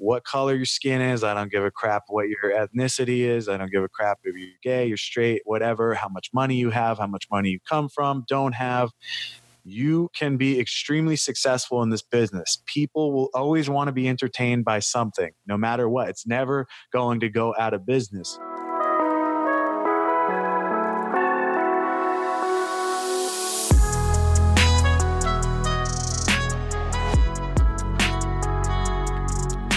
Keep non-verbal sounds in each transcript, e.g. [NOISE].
what color your skin is. I don't give a crap what your ethnicity is. I don't give a crap if you're gay, you're straight, whatever, how much money you have, how much money you come from, don't have. You can be extremely successful in this business. People will always want to be entertained by something, no matter what. It's never going to go out of business.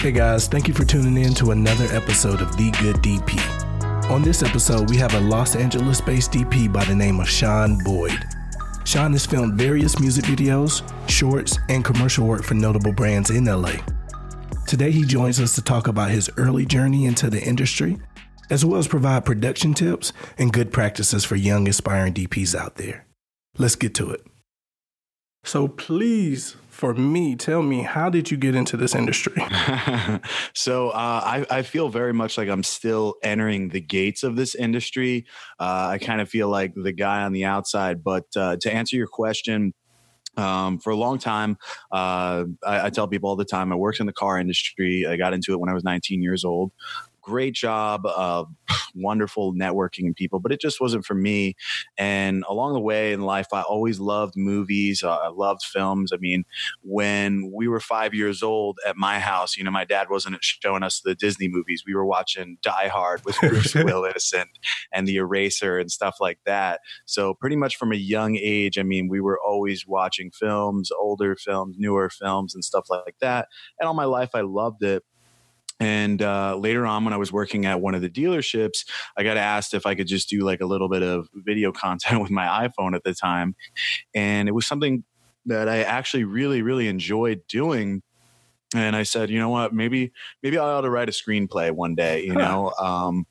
Hey guys, thank you for tuning in to another episode of The Good DP. On this episode, we have a Los Angeles based DP by the name of Sean Boyd. Sean has filmed various music videos, shorts, and commercial work for notable brands in LA. Today, he joins us to talk about his early journey into the industry, as well as provide production tips and good practices for young aspiring DPs out there. Let's get to it. So, please for me, tell me, how did you get into this industry? [LAUGHS] so uh, I, I, feel very much like I'm still entering the gates of this industry. Uh, I kind of feel like the guy on the outside. But uh, to answer your question, um, for a long time, uh, I, I, tell people all the time, I worked in the car industry. I got into it when I was 19 years old great job, uh, wonderful networking people, but it just wasn't for me. And along the way in life, I always loved movies. Uh, I loved films. I mean, when we were five years old at my house, you know, my dad wasn't showing us the Disney movies. We were watching Die Hard with Bruce [LAUGHS] Willis and and The Eraser and stuff like that. So pretty much from a young age, I mean, we were always watching films, older films, newer films, and stuff like that. And all my life, I loved it and uh, later on, when I was working at one of the dealerships, I got asked if I could just do like a little bit of video [LAUGHS] content with my iPhone at the time. And it was something that I actually really, really enjoyed doing. And I said, you know what, maybe, maybe I ought to write a screenplay one day, you know? Um,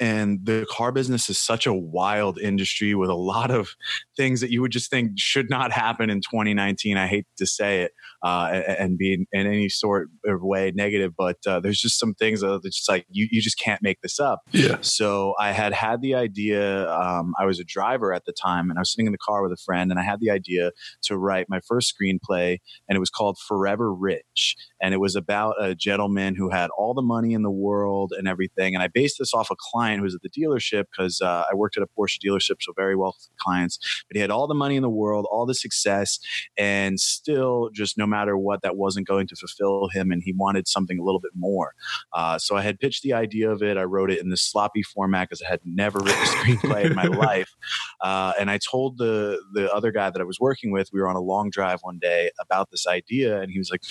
and the car business is such a wild industry with a lot of things that you would just think should not happen in 2019. I hate to say it uh, and be in, in, any sort of way negative, but uh, there's just some things that it's just like you, you just can't make this up. Yeah. So I had had the idea. Um, I was a driver at the time, and I was sitting in the car with a friend, and I had the idea to write my first screenplay, and it was called Forever Rich, and it was about a gentleman who had all the money in the world and everything. And I based this off a client client who was at the dealership because uh, I worked at a Porsche dealership, so very wealthy clients. But he had all the money in the world, all the success, and still just no matter what, that wasn't going to fulfill him, and he wanted something a little bit more. Uh, so I had pitched the idea of it. I wrote it in this sloppy format because I had never written a screenplay in my [LAUGHS] life, uh, and I told the the other guy that I was working with. We were on a long drive one day about this idea, and he was like,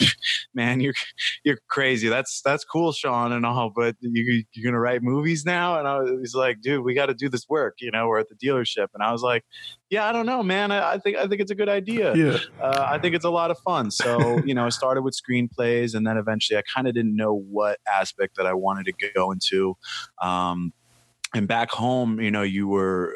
"Man, you're you're crazy. That's that's cool, Sean, and all, but you, you're gonna write movies now." And and I was, he's like, dude, we got to do this work. You know, we're at the dealership, and I was like, yeah, I don't know, man. I, I think I think it's a good idea. Yeah, uh, I think it's a lot of fun. So [LAUGHS] you know, I started with screenplays, and then eventually, I kind of didn't know what aspect that I wanted to go into. Um, and back home, you know, you were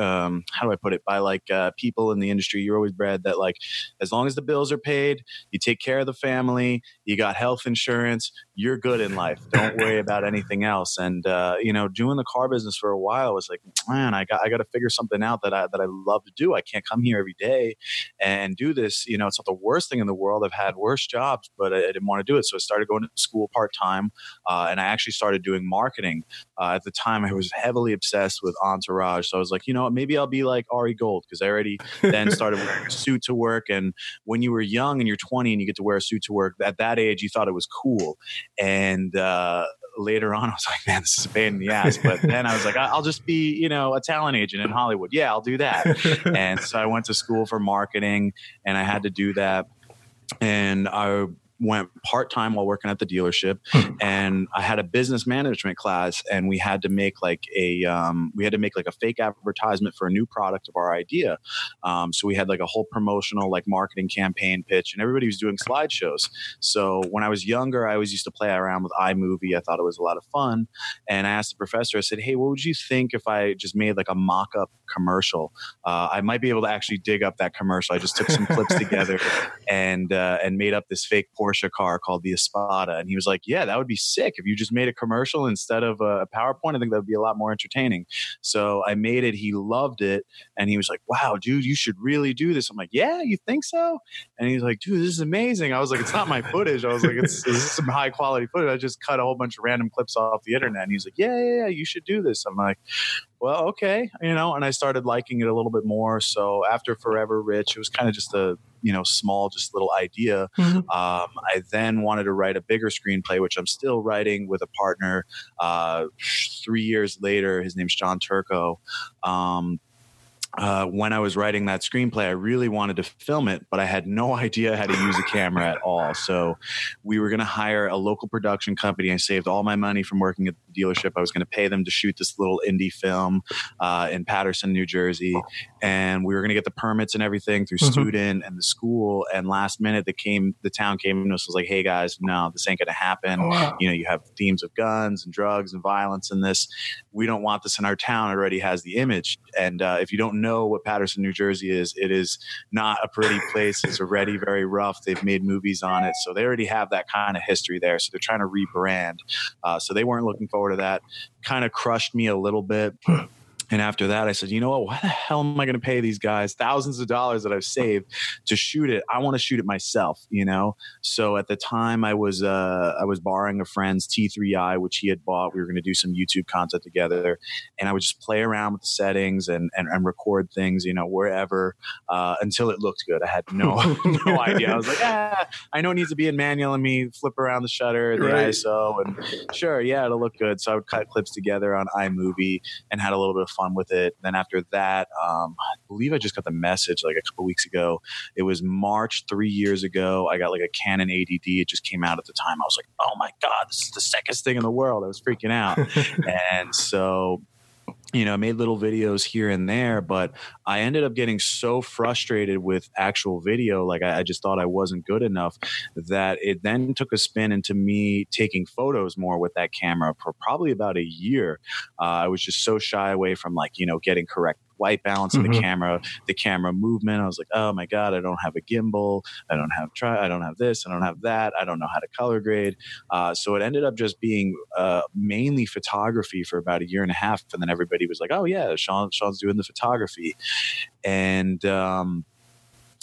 um, how do I put it? By like uh, people in the industry, you're always bred that like as long as the bills are paid, you take care of the family, you got health insurance, you're good in life. Don't worry about anything else. And uh, you know, doing the car business for a while was like, man, I got I got to figure something out that I that I love to do. I can't come here every day and do this. You know, it's not the worst thing in the world. I've had worse jobs, but I, I didn't want to do it. So I started going to school part time, uh, and I actually started doing marketing. Uh, at the time, I was heavily obsessed with Entourage. So I was like, you know maybe I'll be like Ari Gold because I already then [LAUGHS] started wearing a suit to work. And when you were young and you're 20 and you get to wear a suit to work, at that age, you thought it was cool. And, uh, later on, I was like, man, this is a pain in the ass. But then I was like, I'll just be, you know, a talent agent in Hollywood. Yeah, I'll do that. and so I went to school for marketing and I had to do that. And I went part time while working at the dealership, hmm. and I had a business management class, and we had to make like a um, we had to make like a fake advertisement for a new product of our idea. Um, so we had like a whole promotional like marketing campaign pitch, and everybody was doing slideshows. So when I was younger, I always used to play around with iMovie. I thought it was a lot of fun, and I asked the professor, I said, "Hey, what would you think if I just made like a mock up commercial? Uh, I might be able to actually dig up that commercial. I just took some clips [LAUGHS] together and uh, and made up this fake Porsche car called the Espada. And he was like, Yeah, that would be sick if you just made a commercial instead of a PowerPoint. I think that would be a lot more entertaining. So I made it. He loved it. And he was like, Wow, dude, you should really do this. I'm like, Yeah, you think so? And he's like, Dude, this is amazing. I was like, It's not my footage. I was like, It's this is some high quality footage. I just cut a whole bunch of random clips off the internet. And he's like, Yeah, yeah, yeah, you should do this. I'm like, well, okay, you know, and I started liking it a little bit more. So after Forever Rich, it was kind of just a you know small, just little idea. Mm-hmm. Um, I then wanted to write a bigger screenplay, which I'm still writing with a partner. Uh, three years later, his name's John Turco. Um, uh, when I was writing that screenplay, I really wanted to film it, but I had no [LAUGHS] idea how to use a camera at all. So we were going to hire a local production company. I saved all my money from working at the dealership. I was going to pay them to shoot this little indie film uh, in Paterson, New Jersey, and we were going to get the permits and everything through mm-hmm. student and the school. And last minute, the came the town came and was like, "Hey guys, no, this ain't going to happen. Oh, wow. You know, you have themes of guns and drugs and violence in this. We don't want this in our town. It already has the image, and uh, if you don't know what Paterson, New Jersey is. It is not a pretty place. It's already very rough. They've made movies on it, so they already have that kind of history there. So they're trying to rebrand. Uh, so they weren't looking forward to that. Kind of crushed me a little bit. And after that, I said, you know what? Why the hell am I going to pay these guys thousands of dollars that I've saved to shoot it? I want to shoot it myself, you know. So at the time, I was uh, I was borrowing a friend's T3i, which he had bought. We were going to do some YouTube content together, and I would just play around with the settings and and, and record things, you know, wherever uh, until it looked good. I had no [LAUGHS] no idea. I was like, ah, I know it needs to be in manual. and me flip around the shutter, the right. ISO, and sure, yeah, it'll look good. So I would cut clips together on iMovie and had a little bit of fun with it. Then after that, um, I believe I just got the message like a couple weeks ago. It was March three years ago. I got like a Canon 80D. It just came out at the time. I was like, oh my god, this is the sickest thing in the world. I was freaking out, [LAUGHS] and so you know, I made little videos here and there, but I ended up getting so frustrated with actual video, like I, I, just thought I wasn't good enough, that it then took a spin into me taking photos more with that camera for probably about a year. Uh, I was just so shy away from like, you know, getting correct white balance of mm-hmm. the camera, the camera movement. I was like, oh my god, I don't have a gimbal, I don't have try, I don't have this, I don't have that, I don't know how to color grade. Uh, so it ended up just being uh, mainly photography for about a year and a half, and then everybody was like, oh yeah, Sean, Sean's doing the photography, and um,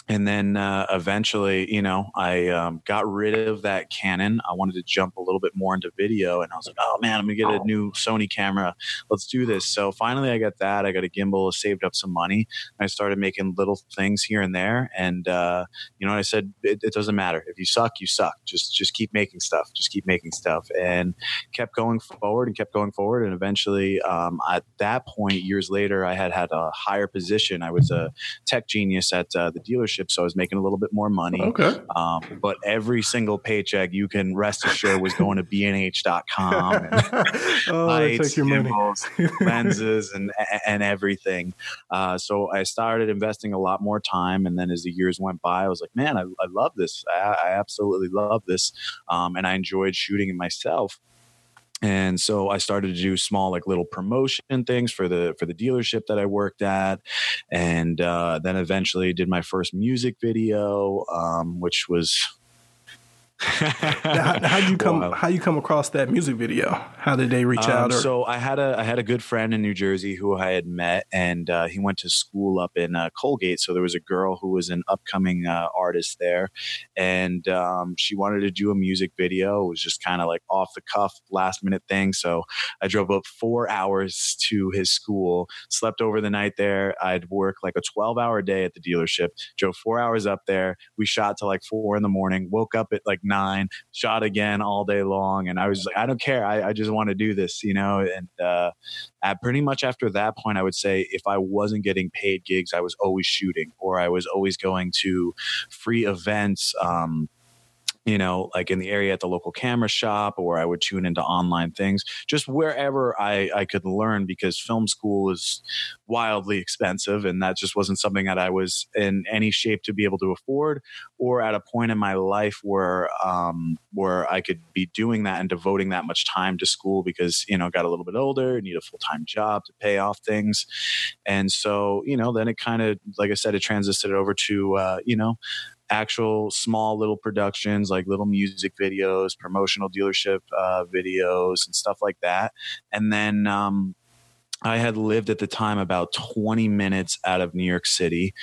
and then uh, eventually, you know, I um, got rid of that Canon. I wanted to jump a little bit more into video, and I was like, "Oh man, I'm gonna get a new Sony camera. Let's do this." So finally, I got that. I got a gimbal, saved up some money. I started making little things here and there, and uh, you know, I said, it, "It doesn't matter. If you suck, you suck. Just just keep making stuff. Just keep making stuff." And kept going forward and kept going forward, and eventually, um, at that point, years later, I had had a higher position. I was a tech genius at uh, the dealership so I was making a little bit more money. Okay. Um, but every single paycheck, you can rest assured, was going to B&H.com and [LAUGHS] oh, lights, gimbals, lenses, and and everything. Uh, so I started investing a lot more time, and then as the years went by, I was like, man, I, I love this. I, I absolutely love this, um, and I enjoyed shooting it myself and so i started to do small like little promotion things for the for the dealership that i worked at. And uh, then eventually did my first music video um, which was how, how you [LAUGHS] come wow. how you come across that music video? How did they reach um, out? Or? So I had a I had a good friend in New Jersey who I had met, and uh, he went to school up in uh, Colgate. So there was a girl who was an upcoming uh, artist there, and um, she wanted to do a music video. It was just kind of like off the cuff, last minute thing. So I drove up four hours to his school, slept over the night there. I'd work like a twelve hour day at the dealership. Drove four hours up there. We shot till like four in the morning. Woke up at like nine, shot again all day long. And I was like, I don't care. I, I just want to do this, you know? And uh, at pretty much after that point, I would say if I wasn't getting paid gigs, I was always shooting or I was always going to free events. Um, you know, like in the area at the local camera shop, or I would tune into online things, just wherever I, I could learn because film school is wildly expensive. And that just wasn't something that I was in any shape to be able to afford, or at a point in my life where, um, where I could be doing that and devoting that much time to school because, you know, got a little bit older, need a full time job to pay off things. And so, you know, then it kind of, like I said, it transited over to, uh, you know, actual small little productions like little music videos, promotional dealership uh, videos, and stuff like that. And then um, I had lived at the time about 20 minutes out of New York City,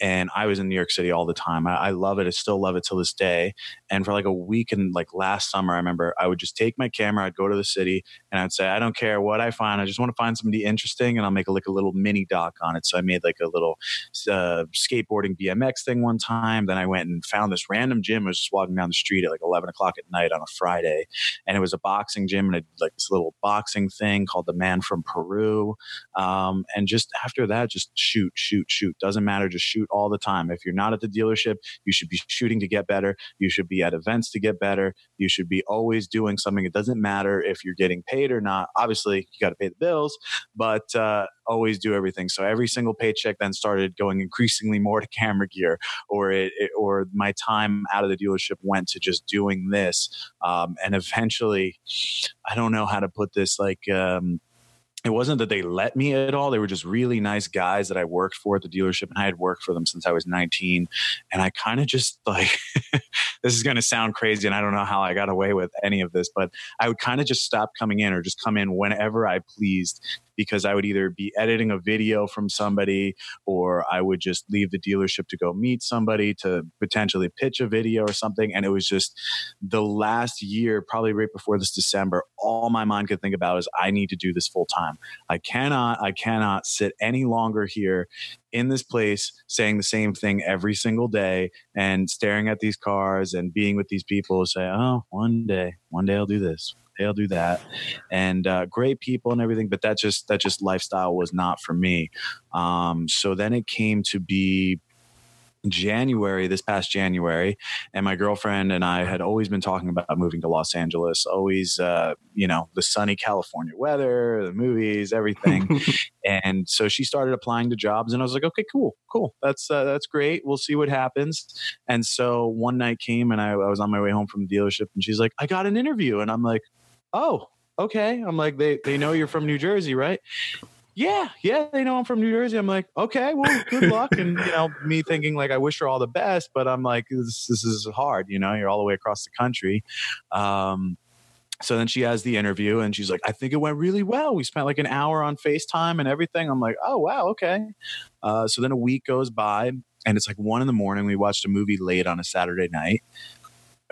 and I was in New York City all the time. I, I, love it. I still love it till this day. And for like a week and like last summer, I remember I would just take my camera, I'd go to the city, and I'd say, I don't care what I find. I just want to find somebody interesting, and I'll make a, like a little mini doc on it. So I made like a little uh, skateboarding BMX thing one time. Then I went and found this random gym. I was just walking down the street at like 11 o'clock at night on a Friday, and it was a boxing gym, and I did like this little boxing thing called the Man from Peru um, and just after that, just shoot, shoot, shoot. Doesn't matter. Just shoot all the time. If you're not at the dealership, you should be shooting to get better. You should be at events to get better. You should be always doing something. It doesn't matter if you're getting paid or not. Obviously, you got to pay the bills, but uh, always do everything. So every single paycheck then started going increasingly more to camera gear, or it, it or my time out of the dealership went to just doing this. Um, and eventually, I don't know how to put this like. Um, it wasn't that they let me at all. They were just really nice guys that I worked for at the dealership, and I had worked for them since I was 19. And I kind of just [LAUGHS] like, this is going to sound crazy, and I don't know how I got away with any of this, but I would kind of just stop coming in or just come in whenever I pleased because I would either be editing a video from somebody or I would just leave the dealership to go meet somebody to potentially pitch a video or something. And it was just the last year, probably right before this December, all my mind could think about is I need to do this full time. I cannot, I cannot sit any longer here in this place saying the same thing every single day and staring at these cars and being with these people say, oh, one day, one day I'll do this they'll do that and uh, great people and everything but that just that just lifestyle was not for me um, so then it came to be January, this past January, and my girlfriend and I had always been talking about moving to Los Angeles. Always, uh, you know, the sunny California weather, the movies, everything. [LAUGHS] and so she started applying to jobs, and I was like, okay, cool, cool, that's uh, that's great. We'll see what happens. And so one night came, and I, I was on my way home from the dealership, and she's like, I got an interview, and I'm like, oh, okay. I'm like, they, they know you're from New Jersey, right? Yeah, yeah, they know I'm from New Jersey. I'm like, okay, well, good luck. And, you know, me thinking like, I wish her all the best, but I'm like, this, this is hard, you know, you're all the way across the country. Um, so then she has the interview and she's like, I think it went really well. We spent like an hour on FaceTime and everything. I'm like, oh, wow, okay. Uh, so then a week goes by and it's like one in the morning. We watched a movie late on a Saturday night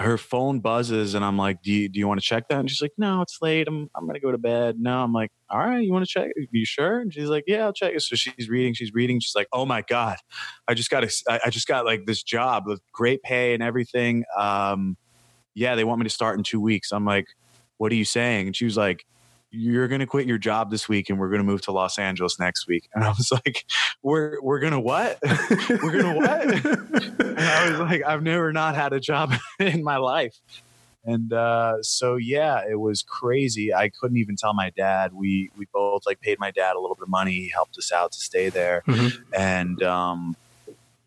her phone buzzes and I'm like, do you, do you want to check that? And she's like, no, it's late. I'm, I'm going to go to bed. No, I'm like, all right, you want to check? Are you sure? And she's like, yeah, I'll check it. So she's reading, she's reading. She's like, oh my God, I just got, a, I just got like this job with great pay and everything. Um, yeah, they want me to start in two weeks. I'm like, what are you saying? And she was like, you're going to quit your job this week and we're going to move to Los Angeles next week. And I was [LAUGHS] like, we're, we're going to what? [LAUGHS] we're going to what? and I was [LAUGHS] like, I've never not had a job in my life. And uh, so, yeah, it was crazy. I couldn't even tell my dad. We, we both like paid my dad a little bit of money. He helped us out to stay there. Mm-hmm. And, um,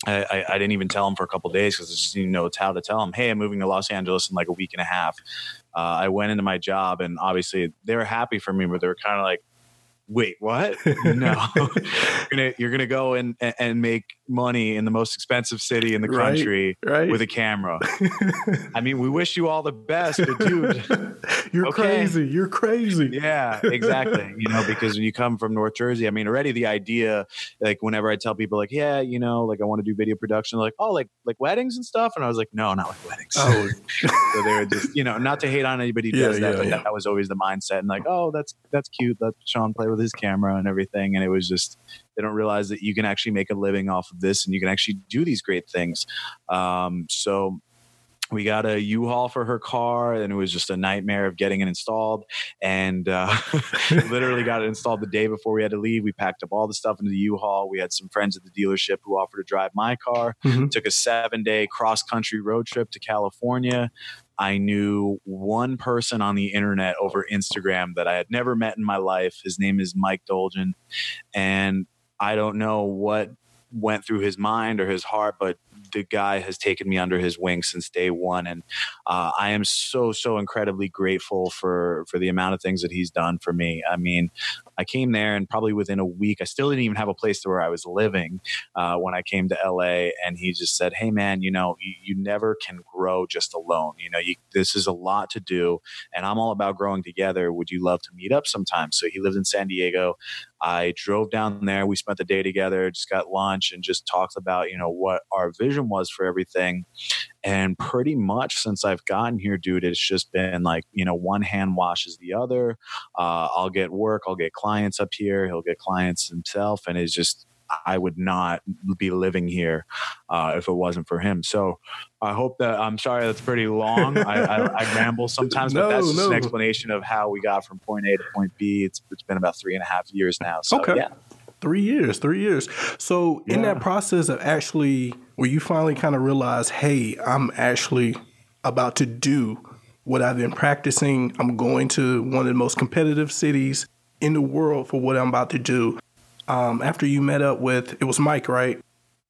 I, I, didn't even tell him for a couple days because I just didn't know how to tell him. Hey, I'm moving to Los Angeles in like a week and a half uh, I went into my job and obviously they were happy for me, but they were kind of like, wait, what? no, [LAUGHS] you're, gonna, you're gonna go and, and make money in the most expensive city in the country right, right. with a camera. [LAUGHS] I mean, we wish you all the best, but dude, [LAUGHS] you're okay. crazy. You're crazy. Yeah, exactly. you know, because when you come from North Jersey, I mean, already the idea, like whenever I tell people like, yeah, you know, like I want to do video production, like, oh, like, like weddings and stuff. And I was like, no, not like weddings. Oh. [LAUGHS] so they were just, you know, not to hate on anybody who yeah, does that, yeah, but yeah. that was always the mindset. And like, oh, that's, that's cute. Let Sean play with his camera and everything. And it was just, they don't realize that you can actually make a living off of this and you can actually do these great things. Um, so we got a U-Haul for her car, and it was just a nightmare of getting it installed. And uh, [LAUGHS] literally got it installed the day before we had to leave. We packed up all the stuff into the U-Haul. We had some friends at the dealership who offered to drive my car. Mm-hmm. Took a seven-day cross-country road trip to California. I knew one person on the internet over Instagram that I had never met in my life. His name is Mike Dolgen, and I don't know what went through his mind or his heart, but the guy has taken me under his wing since day one, and uh, I am so so incredibly grateful for for the amount of things that he's done for me. I mean, I came there, and probably within a week, I still didn't even have a place to where I was living uh, when I came to LA, and he just said, "Hey, man, you know, you, you never can grow just alone. You know, you, this is a lot to do, and I'm all about growing together. Would you love to meet up sometime?" So he lived in San Diego. I drove down there. We spent the day together, just got lunch, and just talked about you know what our vision was for everything. And pretty much since I've gotten here, dude, it's just been like you know one hand washes the other. Uh, I'll get work, I'll get clients up here. He'll get clients himself, and it's just I would not be living here uh, if it wasn't for him. So I hope that I'm sorry that's pretty long. I, I, I, ramble sometimes, [LAUGHS] no, but that's just no. an explanation of how we got from point A to point B. It's it's been about three and a half years now. So okay. yeah. Three years, three years. So, yeah. in that process of actually, where you finally kind of realize, hey, I'm actually about to do what I've been practicing. I'm going to one of the most competitive cities in the world for what I'm about to do um, after you met up with it was Mike, right?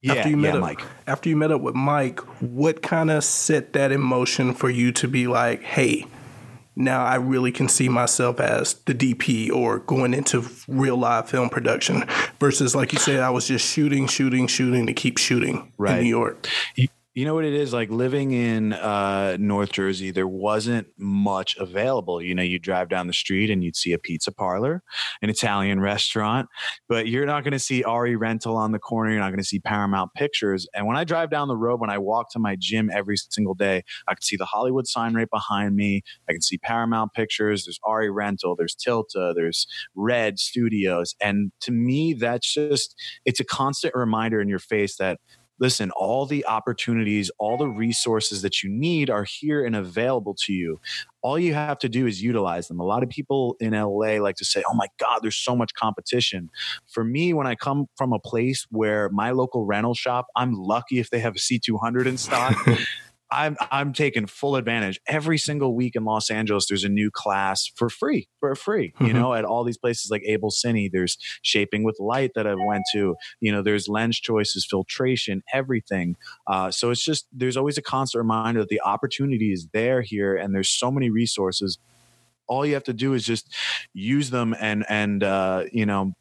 Yeah, after you met yeah, up, Mike. After you met up with Mike, what kind of set that in motion for you to be like, hey, now I really can see myself as the DP or going into real live film production versus, like you said, I was just shooting, shooting, shooting to keep shooting right. in New York. You know what it is like living in uh, North Jersey. There wasn't much available. You know, you drive down the street and you'd see a pizza parlor, an Italian restaurant, but you're not going to see ARRI Rental on the corner. You're not going to see Paramount Pictures. And when I drive down the road, when I walk to my gym every single day, I can see the Hollywood sign right behind me. I can see Paramount Pictures. There's ARRI Rental. There's Tilta. There's Red Studios. And to me, that's just it's a constant reminder in your face that listen, all the opportunities, all the resources that you need are here and available to you. All you have to do is utilize them. A lot of people in LA like to say, oh my God, there's so much competition. For me, when I come from a place where my local rental shop, I'm lucky if they have a C200 in stock. [LAUGHS] I'm I'm taking full advantage. Every single week in Los Angeles, there's a new class for free, for free. Mm-hmm. You know, at all these places like AbelCine, there's shaping with light that I went to. You know, there's lens choices, filtration, everything. Uh, so it's just there's always a constant reminder that the opportunity is there here, and there's so many resources. All you have to do is just use them and and uh, you know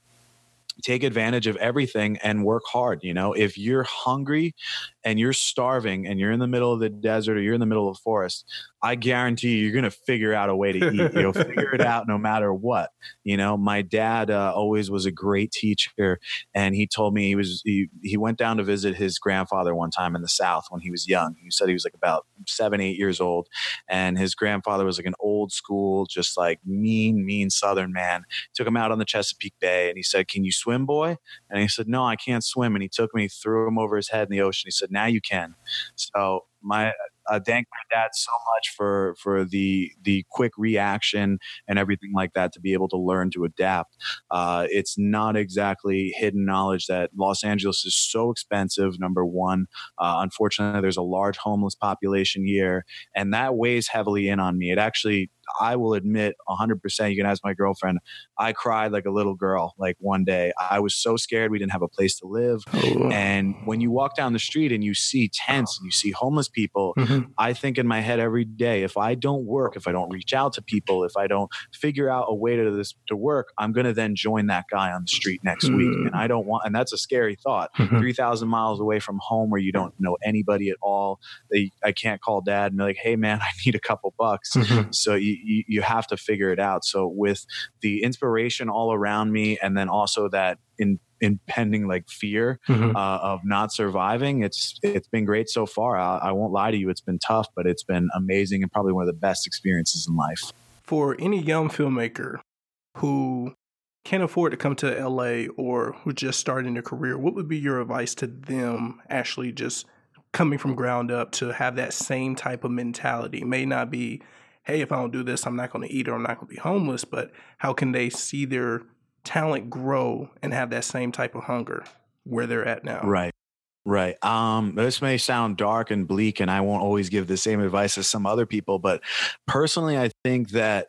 take advantage of everything and work hard you know if you're hungry and you're starving and you're in the middle of the desert or you're in the middle of the forest I guarantee you, you're going to figure out a way to eat. You'll figure it out no matter what. You know, my dad uh, always was a great teacher, and he told me he was he, he went down to visit his grandfather one time in the South when he was young. He said he was like about seven, eight years old, and his grandfather was like an old school, just like mean, mean Southern man. Took him out on the Chesapeake Bay, and he said, "Can you swim, boy?" And he said, "No, I can't swim." And he took me, threw him over his head in the ocean. He said, "Now you can." So my uh, thank my dad so much for for the the quick reaction and everything like that to be able to learn to adapt. Uh, it's not exactly hidden knowledge that Los Angeles is so expensive. Number one, uh, unfortunately, there's a large homeless population here, and that weighs heavily in on me. It actually I will admit 100%, you can ask my girlfriend, I cried like a little girl like one day. I was so scared we didn't have a place to live. Oh. And when you walk down the street and you see tents and you see homeless people, mm-hmm. I think in my head every day, if I don't work, if I don't reach out to people, if I don't figure out a way to this to work, I'm going to then join that guy on the street next mm-hmm. week. And I don't want, and that's a scary thought. Mm-hmm. 3,000 miles away from home where you don't know anybody at all. They, I can't call dad and be like, hey man, [LAUGHS] I need a couple bucks. Mm-hmm. So you, you, you have to figure it out. So with the inspiration all around me, and then also that in impending like fear mm-hmm. uh, of not surviving it's it's been great so far I, I, won't lie to you it's been tough but it's been amazing and probably one of the best experiences in life for any young filmmaker who can't afford to come to la or who just starting their career what would be your advice to them actually just coming from ground up to have that same type of mentality may not be hey, if I don't do this, I'm not going to eat or I'm not going to be homeless. But how can they see their talent grow and have that same type of hunger where they're at now? Right. Right. Um, this may sound dark and bleak, and I won't always give the same advice as some other people, but personally, I think that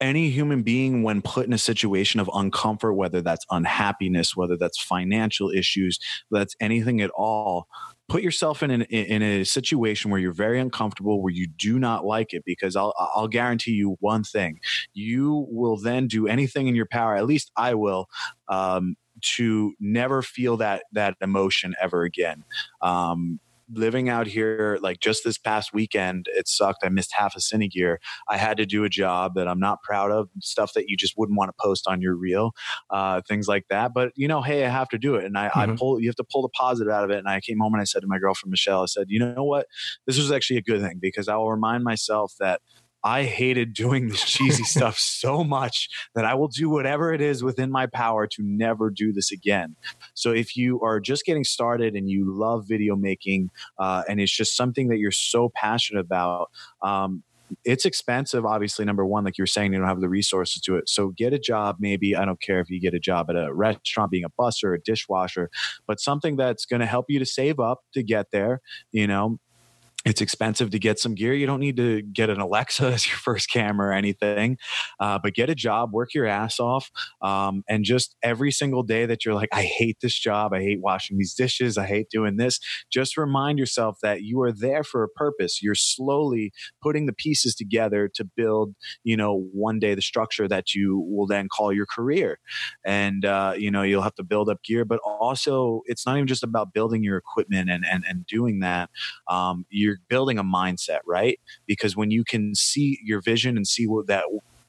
any human being, when put in a situation of uncomfort, whether that's unhappiness, whether that's financial issues, that's anything at all, put yourself in an, in a situation where you're very uncomfortable, where you do not like it, because I'll I'll guarantee you one thing: you will then do anything in your power. At least I will. Um, to never feel that that emotion ever again. Um, living out here, like just this past weekend, it sucked. I missed half a cine gear. I had to do a job that I'm not proud of, stuff that you just wouldn't want to post on your reel, uh, things like that. But you know, hey, I have to do it, and I, mm-hmm. I pull. You have to pull the positive out of it. And I came home and I said to my girlfriend Michelle, I said, you know what, this was actually a good thing because I will remind myself that I hated doing this cheesy [LAUGHS] stuff so much that I will do whatever it is within my power to never do this again. So if you are just getting started and you love video making uh, and it's just something that you're so passionate about, um, it's expensive obviously number one like you're saying you don't have the resources to it so get a job maybe i don't care if you get a job at a restaurant being a busser a dishwasher but something that's going to help you to save up to get there you know it's expensive to get some gear. You don't need to get an Alexa [LAUGHS] as your first camera or anything, uh, but get a job, work your ass off, um, and just every single day that you're like, I hate this job, I hate washing these dishes, I hate doing this. Just remind yourself that you are there for a purpose. You're slowly putting the pieces together to build, you know, one day the structure that you will then call your career, and uh, you know you'll have to build up gear, but also it's not even just about building your equipment and and and doing that. Um, you're you're building a mindset, right? Because when you can see your vision and see what that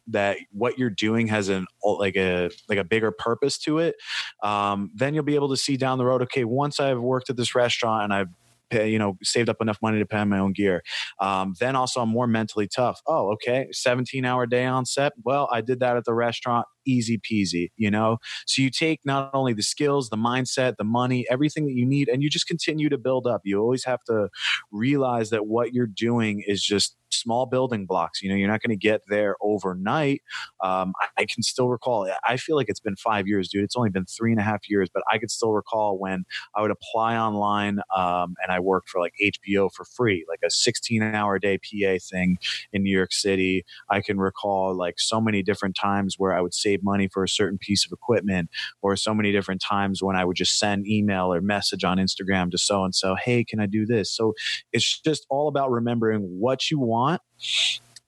that what you're doing has an like a like a bigger purpose to it um, then you'll be able to see down the road okay once i've worked at this restaurant and i've pay, you know, saved up enough money to pay my own gear. Um, then also I'm more mentally tough. Oh, okay. 17 hour day on set. Well, I did that at the restaurant easy peasy, you know? So you take not only the skills, the mindset, the money, everything that you need, and you just continue to build up. You always have to realize that what you're doing is just small building blocks. You know, you're not going to get there overnight. Um, I, I, can still recall, I feel like it's been five years, dude. It's only been three and a half years, but I could still recall when I would apply online um, and I worked for like HBO for free, like a 16 hour day PA thing in New York City. I can recall like so many different times where I would save save money for a certain piece of equipment, or so many different times when I would just send email or message on Instagram to so and so, hey, can I do this? So it's just all about remembering what you want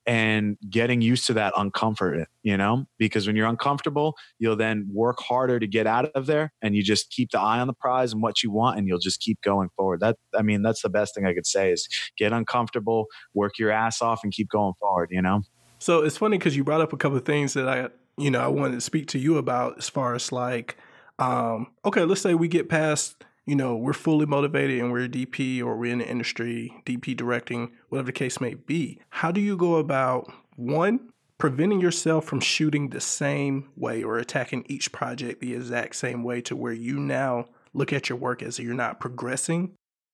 and getting used to that uncomfort, you know, because when you're uncomfortable, you'll then work harder to get out of there and you just keep the eye on the prize and what you want and you'll just keep going forward. That, I mean, that's the best thing I could say is get uncomfortable, work your ass off and keep going forward, you know? So it's funny because you brought up a couple of things that I you know, I wanted to speak to you about as far as like, um, okay, let's say we get past, you know, we're fully motivated and we're a DP or we're in the industry, DP directing, whatever the case may be. How do you go about one, preventing yourself from shooting the same way or attacking each project the exact same way to where you now look at your work as you're not progressing?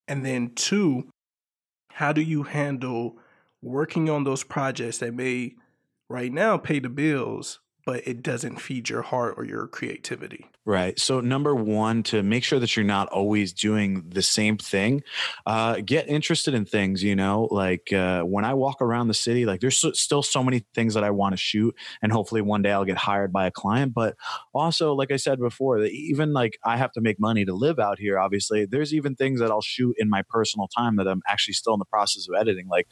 And then two, how do you handle working on those projects that may right now pay the bills, but it doesn't feed your heart or your creativity. Right. So, number one, to make sure that you're not always doing the same thing, uh, get interested in things. You know, like uh, when I walk around the city, like there's so, still so many things that I want to shoot, and hopefully one day I'll get hired by a client. But also, like I said before, even like I have to make money to live out here. Obviously, there's even things that I'll shoot in my personal time that I'm actually still in the process of editing. Like,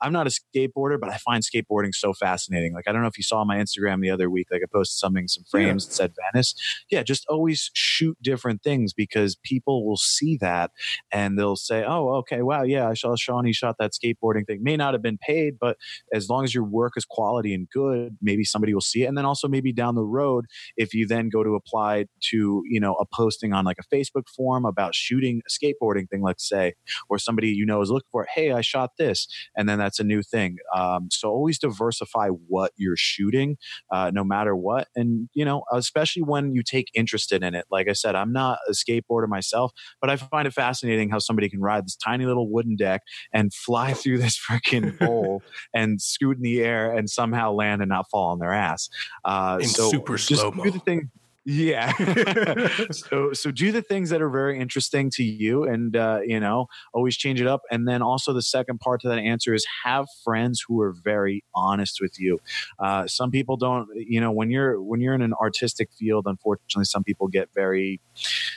I'm not a skateboarder, but I find skateboarding so fascinating. Like, I don't know if you saw my Instagram the other week. Like, I posted something, some frames yeah. that said Venice. Yeah just always shoot different things because people will see that and they'll say, oh, okay, wow, yeah, I saw Shawnee shot that skateboarding thing. May not have been paid, but as long as your work is quality and good, maybe somebody will see it. And then also maybe down the road, if you then go to apply to, you know, a posting on like a Facebook forum about shooting a skateboarding thing, let's say, or somebody you know is looking for, hey, I shot this. And then that's a new thing. Um, so always diversify what you're shooting, uh, no matter what. And, you know, especially when you take interested in it. Like I said, I'm not a skateboarder myself, but I find it fascinating how somebody can ride this tiny little wooden deck and fly [LAUGHS] through this freaking [LAUGHS] bowl and scoot in the air and somehow land and not fall on their ass. Uh, in so super slow mo. Do the thing Yeah. [LAUGHS] [LAUGHS] so so do the things that are very interesting to you, and uh, you know always change it up. And then also the second part to that answer is have friends who are very honest with you. Uh, some people don't. You know when you're when you're in an artistic field, unfortunately, some people get very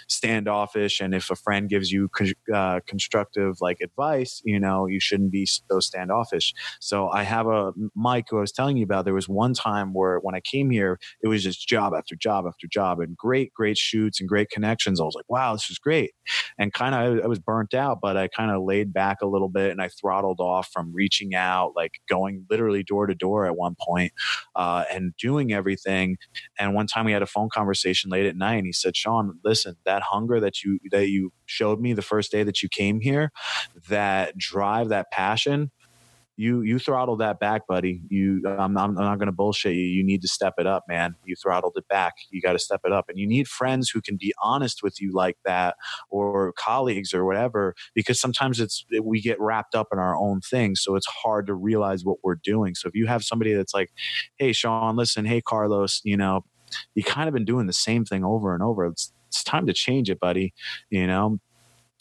standoffish. And if a friend gives you uh, constructive like advice, you know you shouldn't be so standoffish. So I have a Mike who I was telling you about. There was one time where when I came here, it was just job after job after job and great, great shoots and great connections. I was like, wow, this is great. And kind of, I was burnt out, but I kind of laid back a little bit and I throttled off from reaching out, like going literally door to door at one point, uh, and doing everything. And one time we had a phone conversation late at night and he said, Sean, listen, that hunger that you, that you showed me the first day that you came here, that drive, that passion, you you throttled that back, buddy. You, I'm, I'm not going to bullshit you. You need to step it up, man. You throttled it back. You got to step it up, and you need friends who can be honest with you like that, or colleagues or whatever. Because sometimes it's we get wrapped up in our own thing, so it's hard to realize what we're doing. So if you have somebody that's like, "Hey, Sean, listen, hey, Carlos, you know, you kind of been doing the same thing over and over. It's it's time to change it, buddy. You know,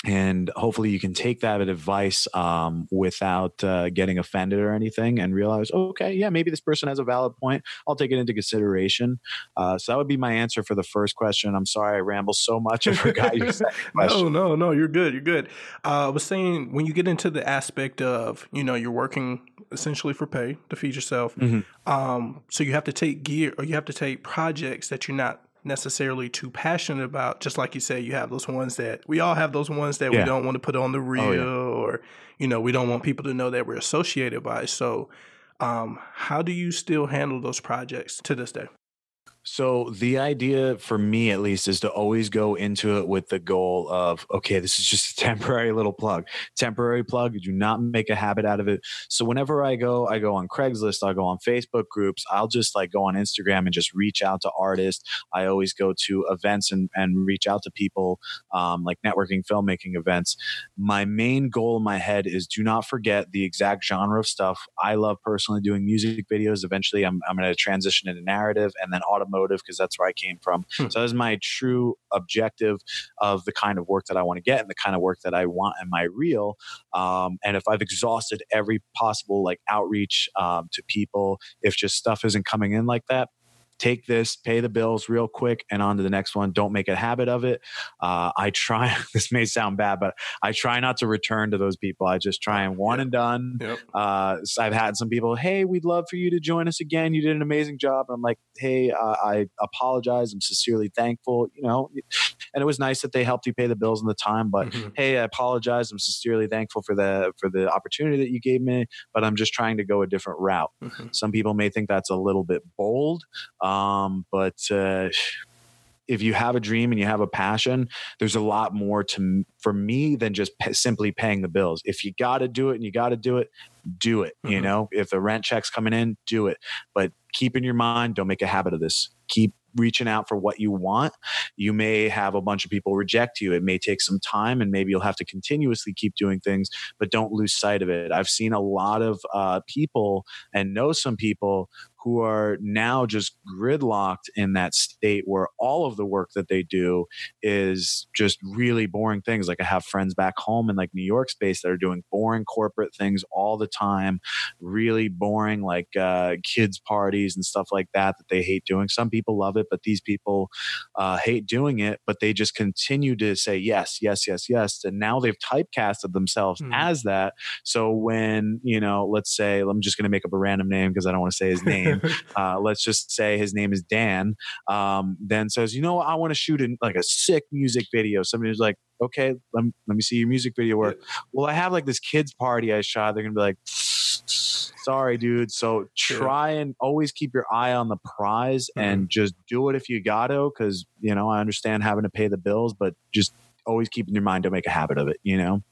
and hopefully you can take that advice um, without uh, getting offended or anything and realize okay yeah maybe this person has a valid point. I'll take it into consideration. Uh, so that would be my answer for the first question. I'm sorry i ramble so much i [LAUGHS] forgot your second question. no no no you're good you're good. Uh, i was saying when you get into the aspect of you know you're working essentially for pay to feed yourself mm-hmm. um, so you have to take gear or you have to take projects that you're not necessarily too passionate about. Just like you said, you have those ones that we all have those ones that yeah. we don't want to put on the reel, oh, yeah. or you know, we don't want people to know that we're associated by. So, um, how do you still handle those projects to this day? So the idea for me at least is to always go into it with the goal of okay, this is just a [LAUGHS] temporary little plug. Temporary plug, do not make a habit out of it. So whenever I go, I go on Craigslist, I'll go on Facebook groups, I'll just like go on Instagram and just reach out to artists. I always go to events and, and reach out to people um, like networking, filmmaking events. My main goal in my head is do not forget the exact genre of stuff. I love personally doing music videos. Eventually I'm, I'm going to transition into narrative and then automotive automotive because that's where I came from. Hmm. So that is my true objective of the kind of work that I want to get and the kind of work that I want in my reel. Um, and if I've exhausted every possible like outreach um, to people, if just stuff isn't coming in like that, take this, pay the bills real quick, and on to the next one. Don't make a habit of it. Uh, I try, [LAUGHS] this may sound bad, but I try not to return to those people. I just try and one yep. and done. Yep. Uh, so I've had some people, hey, we'd love for you to join us again. You did an amazing job. And I'm like, hey, uh, I apologize. I'm sincerely thankful, you know, and it was nice that they helped you pay the bills in the time, but mm-hmm. hey, I apologize. I'm sincerely thankful for the, for the opportunity that you gave me, but I'm just trying to go a different route. Mm-hmm. Some people may think that's a little bit bold. Um, but uh, if you have a dream and you have a passion, there's a lot more to for me than just p- simply paying the bills. If you got to do it and you got to do it, do it. Mm-hmm. You know, if the rent check's coming in, do it. But keep in your mind, don't make a habit of this. Keep reaching out for what you want, you may have a bunch of people reject you. It may take some time and maybe you'll have to continuously keep doing things, but don't lose sight of it. I've seen a lot of uh, people and know some people who are now just gridlocked in that state where all of the work that they do is just really boring things. Like I have friends back home in like New York space that are doing boring corporate things all the time, really boring like uh, kids parties and stuff like that that they hate doing. Some people love it, but these people uh, hate doing it. But they just continue to say yes, yes, yes, yes, and now they've typecasted themselves mm. as that. So when you know, let's say I'm just going to make up a random name because I don't want to say his [LAUGHS] name name, uh, let's just say his name is Dan, um, then says, you know, I want to shoot in like a sick music video. Somebody was like, okay, let me, let me see your music video work. Yeah. Well, I have like this kids party I shot. They're gonna be like, sorry, dude. So try and always keep your eye on the prize mm-hmm. and just do it if you got to, because you know I understand having to pay the bills, but just always keep in your mind. Don't make a habit of it. You know.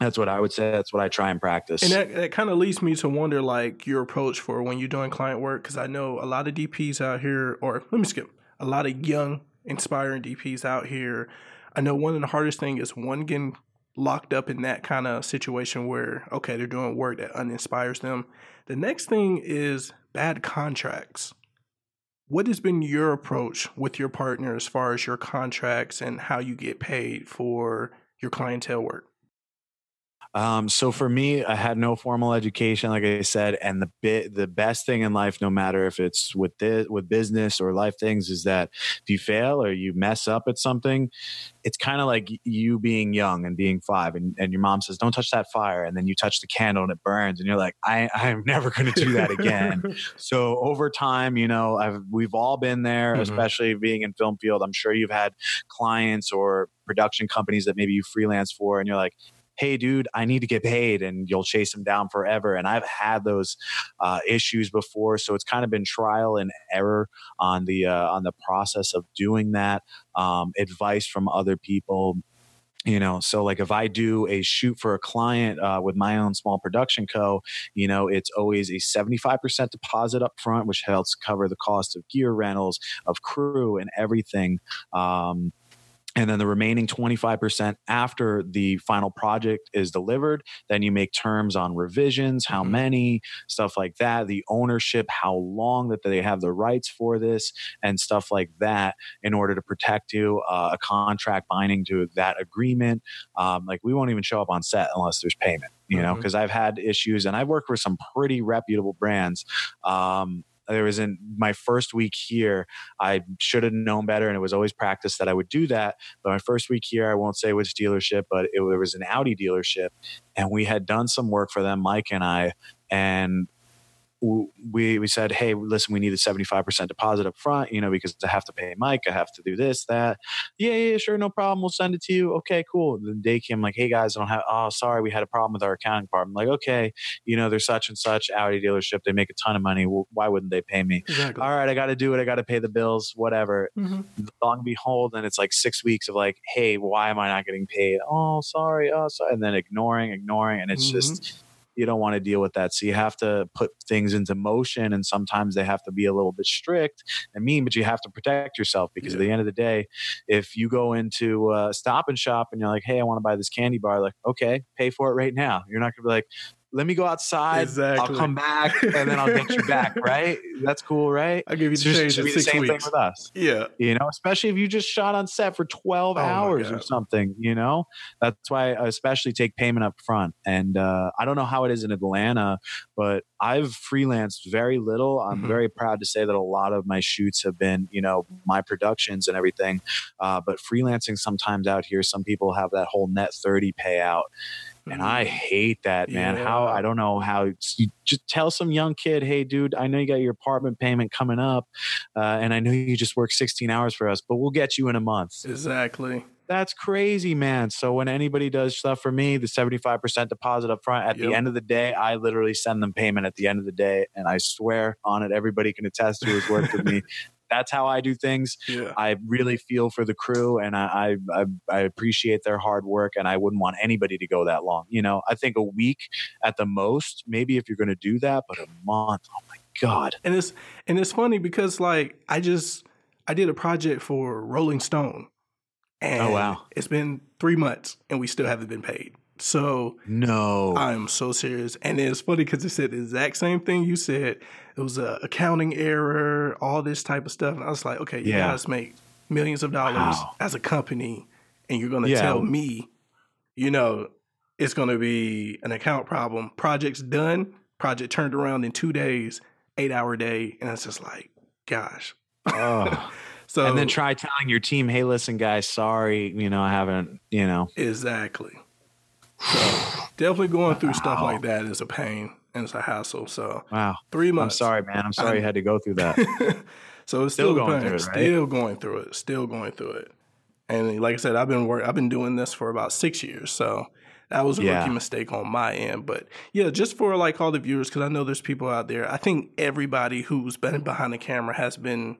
That's what I would say. That's what I try and practice. And that, that kind of leads me to wonder, like your approach for when you're doing client work, because I know a lot of DPs out here, or let me skip, a lot of young, inspiring DPs out here. I know one of the hardest thing is one getting locked up in that kind of situation where okay, they're doing work that uninspires them. The next thing is bad contracts. what has been your approach with your partner as far as your contracts and how you get paid for your clientele work? Um, so for me, I had no formal education, like I said, and the bit the best thing in life, no matter if it's with this with business or life things, is that if you fail or you mess up at something, it's kind of like you being young and being five, and, and your mom says, "Don't touch that fire," and then you touch the candle and it burns, and you're like, "I I'm never [LAUGHS] going to do that again." so over time, you know, I've we've all been there, mm-hmm. especially being in film field. I'm sure you've had clients or production companies that maybe you freelance for, and you're like hey, dude, I need to get paid, and you'll chase them down forever. And I've had those uh, issues before, so it's kind of been trial and error on the uh, on the process of doing that. Um, advice from other people you know so like if i do a shoot for a client uh, with my own small production co you know it's always a 75% deposit up front which helps cover the cost of gear rentals of crew and everything um, and then the remaining 25% after the final project is delivered then you make terms on revisions how mm-hmm. many stuff like that the ownership how long that they have the rights for this and stuff like that in order to protect you uh, a contract binding to that agreement um, like we won't even show up on set unless there's payment you know because mm-hmm. i've had issues and i've worked with some pretty reputable brands um, there was in my first week here i should have known better and it was always practice that i would do that but my first week here i won't say which dealership but it, it was an audi dealership and we had done some work for them mike and i and we we said, hey, listen, we need a seventy five percent deposit up front, you know, because I have to pay Mike, I have to do this, that. Yeah, yeah, sure, no problem. We'll send it to you. Okay, cool. The day came like, hey guys, I don't have. Oh, sorry, we had a problem with our accounting department. like, okay, you know, there's such and such Audi dealership. They make a ton of money. Well, why wouldn't they pay me? Exactly. All right, I got to do it. I got to pay the bills. Whatever. Mm-hmm. Long and behold, and it's like six weeks of like, hey, why am I not getting paid? Oh, sorry. Oh, sorry. And then ignoring, ignoring, and it's mm-hmm. just you don't want to deal with that. So you have to put things into motion, and sometimes they have to be a little bit strict and mean, but you have to protect yourself because yeah. at the end of the day, if you go into a Stop and Shop and you're like, "Hey, I want to buy this candy bar," like, okay, pay for it right now. You're not gonna be like, let me go outside. Exactly. I'll come back and then I'll get you back. [LAUGHS] Right? That's cool, right? I'll give you the change in six same weeks. thing with us. Yeah. You know, especially if you just shot on set for 12 oh hours or something, you know, that's why I especially take payment up front. And uh, I don't know how it is in Atlanta, but I've freelanced very little. I'm mm-hmm. very proud to say that a lot of my shoots have been, you know, my productions and everything. Uh, but freelancing sometimes out here, some people have that whole net 30 payout and I mm-hmm. hate that, man. Yeah. How I don't know how you just tell some young kid, hey, dude, I know you got your apartment payment coming up, uh, and I know you just work 16 hours for us, but we'll get you in a month. Exactly. That's crazy, man. So when anybody does stuff for me, the 75% deposit up front, at yep. the end of the day, I literally send them payment at the end of the day. And I swear on it, everybody can attest who has worked with me. [LAUGHS] that's how I do things. Yeah. I really feel for the crew and I, I, I appreciate their hard work and I wouldn't want anybody to go that long. You know, I think a week at the most, maybe if you're going to do that, but a month, oh my God. And it's, and it's funny because like I just, I did a project for Rolling Stone. Oh, and oh wow! It's been three months and we still haven't been paid. So no, I'm so serious. And it's funny because it said the exact same thing you said. It was a accounting error, all this type of stuff. And I was like, okay, you yeah. guys make millions of dollars wow. as a company, and you're going to yeah. tell me, you know, it's going to be an account problem. Project's done. Project turned around in two days, eight hour day, and it's just like, gosh. Oh. [LAUGHS] so and then try telling your team, hey, listen, guys, sorry, you know, I haven't, you know, exactly. So [SIGHS] definitely going through wow. stuff like that is a pain and it's a hassle. So wow, three months. I'm sorry, man. I'm sorry I, you had to go through that. [LAUGHS] so it's still, still going through it. Right? Still going through it. Still going through it. And like I said, I've been work. I've been doing this for about six years. So that was a yeah. rookie mistake on my end. But yeah, just for like all the viewers, because I know there's people out there. I think everybody who's been behind the camera has been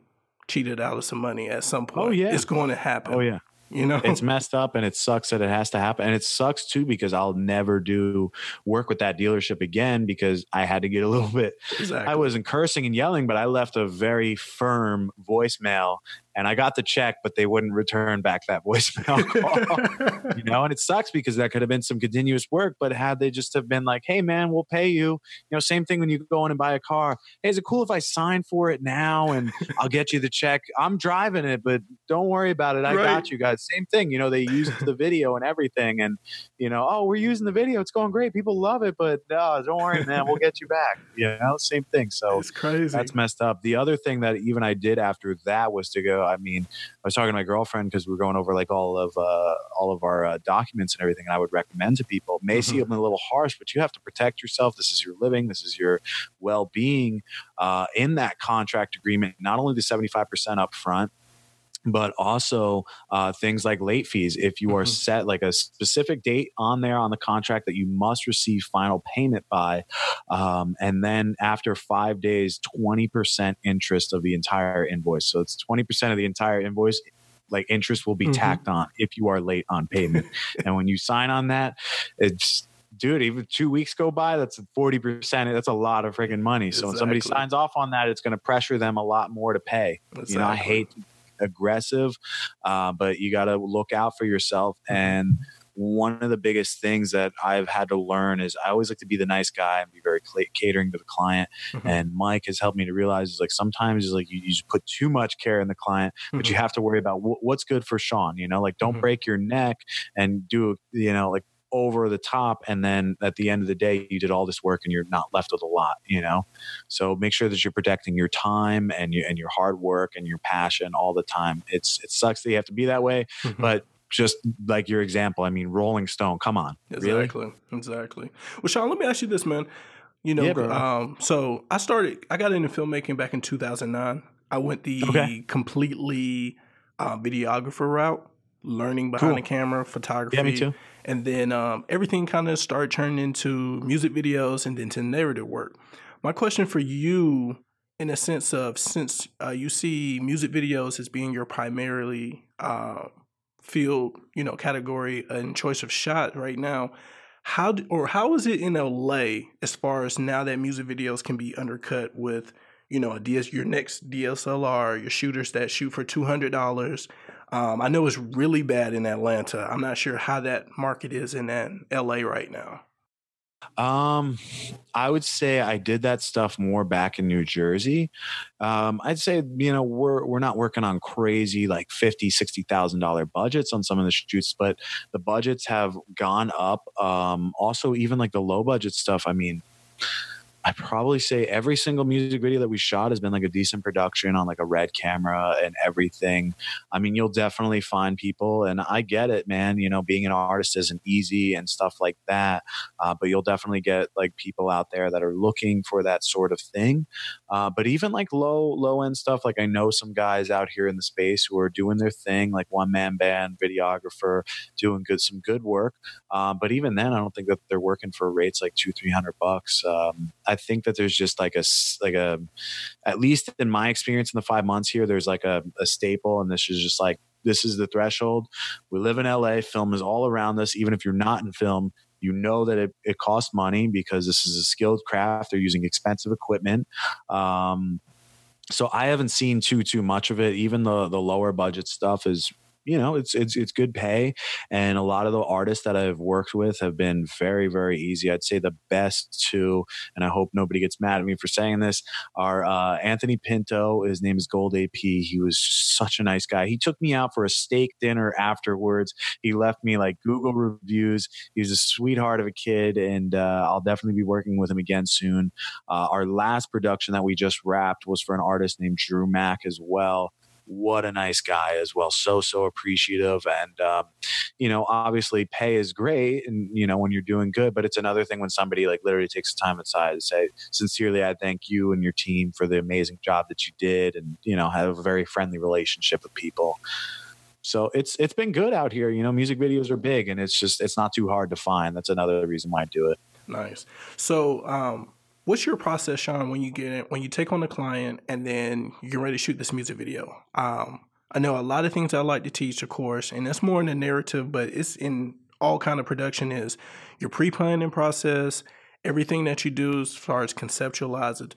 cheated out of some money at some oh, point. Oh yeah, it's going to oh, happen. Oh yeah. You know, it's messed up and it sucks that it has to happen. And it sucks too because I'll never do work with that dealership again because I had to get a little bit. Exactly. I wasn't cursing and yelling, but I left a very firm voicemail and I got the check, but they wouldn't return back that [LAUGHS] voicemail call. [LAUGHS] you know, and it sucks because that could have been some continuous work. But had they just have been like, "Hey, man, we'll pay you," you know, same thing when you go in and buy a car. Hey, is it cool if I sign for it now and I'll get you the check? I'm driving it, but don't worry about it. I right. got you guys. Same thing. You know, they used the video and everything, and you know, oh, we're using the video. It's going great. People love it, but no, don't worry, man. We'll get you back. You know, same thing. So it's crazy. That's messed up. The other thing that even I did after that was to go. I mean, I was talking to my girlfriend because we are going over like all of uh, all of our uh, documents and everything, and I would recommend to people. May mm-hmm. seem a little harsh, but you have to protect yourself. This is your living. This is your well being. Uh, in that contract agreement, not only the seventy five percent up front but also uh, things like late fees. If you are mm-hmm. set like a specific date on there on the contract that you must receive final payment by, um, and then after five days, 20% interest of the entire invoice. So it's 20% of the entire invoice. Like interest will be mm-hmm. tacked on if you are late on payment. [LAUGHS] and when you sign on that, it's dude, even two weeks go by, that's 40%. That's a lot of freaking money. Exactly. So when somebody signs off on that, it's going to pressure them a lot more to pay. Exactly. You know, I hate aggressive, uh, but you got to look out for yourself. Mm-hmm. And one of the biggest things that I've had to learn is I always like to be the nice guy and be very catering to the client. Mm-hmm. And Mike has helped me to realize is like sometimes is like you, you, just put too much care in the client, mm-hmm. but you mm-hmm. have to worry about w- what's good for Sean. You know, like don't mm-hmm. break your neck and do you know like over the top and then at the end of the day you did all this work and you're not left with a lot you know so make sure that you're protecting your time and you and your hard work and your passion all the time it's it sucks that you have to be that way mm-hmm. but just like your example i mean rolling stone come on exactly really? exactly well sean let me ask you this man you know yeah, um, so i started i got into filmmaking back in 2009 i went the okay. completely uh, videographer route learning behind cool. the camera photography yeah, me too and then um, everything kind of started turning into music videos and then to narrative work. My question for you, in a sense of since uh, you see music videos as being your primarily uh, field, you know, category and choice of shot right now, how do, or how is it in LA as far as now that music videos can be undercut with you know, DS, your next DSLR, your shooters that shoot for two hundred dollars, um, I know it's really bad in Atlanta. I'm not sure how that market is in LA right now. Um, I would say I did that stuff more back in New Jersey. Um, I'd say you know we're we're not working on crazy like fifty, sixty thousand dollar budgets on some of the shoots, but the budgets have gone up. Um, also, even like the low budget stuff. I mean I probably say every single music video that we shot has been like a decent production on like a red camera and everything. I mean, you'll definitely find people, and I get it, man. You know, being an artist isn't easy and stuff like that, uh, but you'll definitely get like people out there that are looking for that sort of thing. Uh, but even like low low end stuff, like I know some guys out here in the space who are doing their thing, like one man band, videographer, doing good some good work. Um, but even then, I don't think that they're working for rates like two three hundred bucks. Um, I think that there's just like a like a at least in my experience in the five months here, there's like a, a staple, and this is just like this is the threshold. We live in LA. Film is all around us. Even if you're not in film, you know that it, it costs money because this is a skilled craft. They're using expensive equipment. Um, so I haven't seen too too much of it. Even the the lower budget stuff is you know it's it's it's good pay and a lot of the artists that I've worked with have been very very easy. I'd say the best two and I hope nobody gets mad at me for saying this are uh, Anthony Pinto his name is Gold AP he was such a nice guy. He took me out for a steak dinner afterwards. He left me like Google reviews. He was a sweetheart of a kid and uh, I'll definitely be working with him again soon. Uh, our last production that we just wrapped was for an artist named Drew Mack as well what a nice guy as well. So, so appreciative. And, um, you know, obviously pay is great and, you know, when you're doing good, but it's another thing when somebody like literally takes the time aside to say, sincerely, I thank you and your team for the amazing job that you did and, you know, have a very friendly relationship with people. So it's it's been good out here. You know, music videos are big and it's just it's not too hard to find. That's another reason why I do it. Nice. So um what's your process, Sean, when you get it, when you take on a client and then you're ready to shoot this music video? Um, I know a lot of things I like to teach, of course, and that's more in the narrative, but it's in all kind of production is your pre-planning process, everything that you do as far as conceptualize it.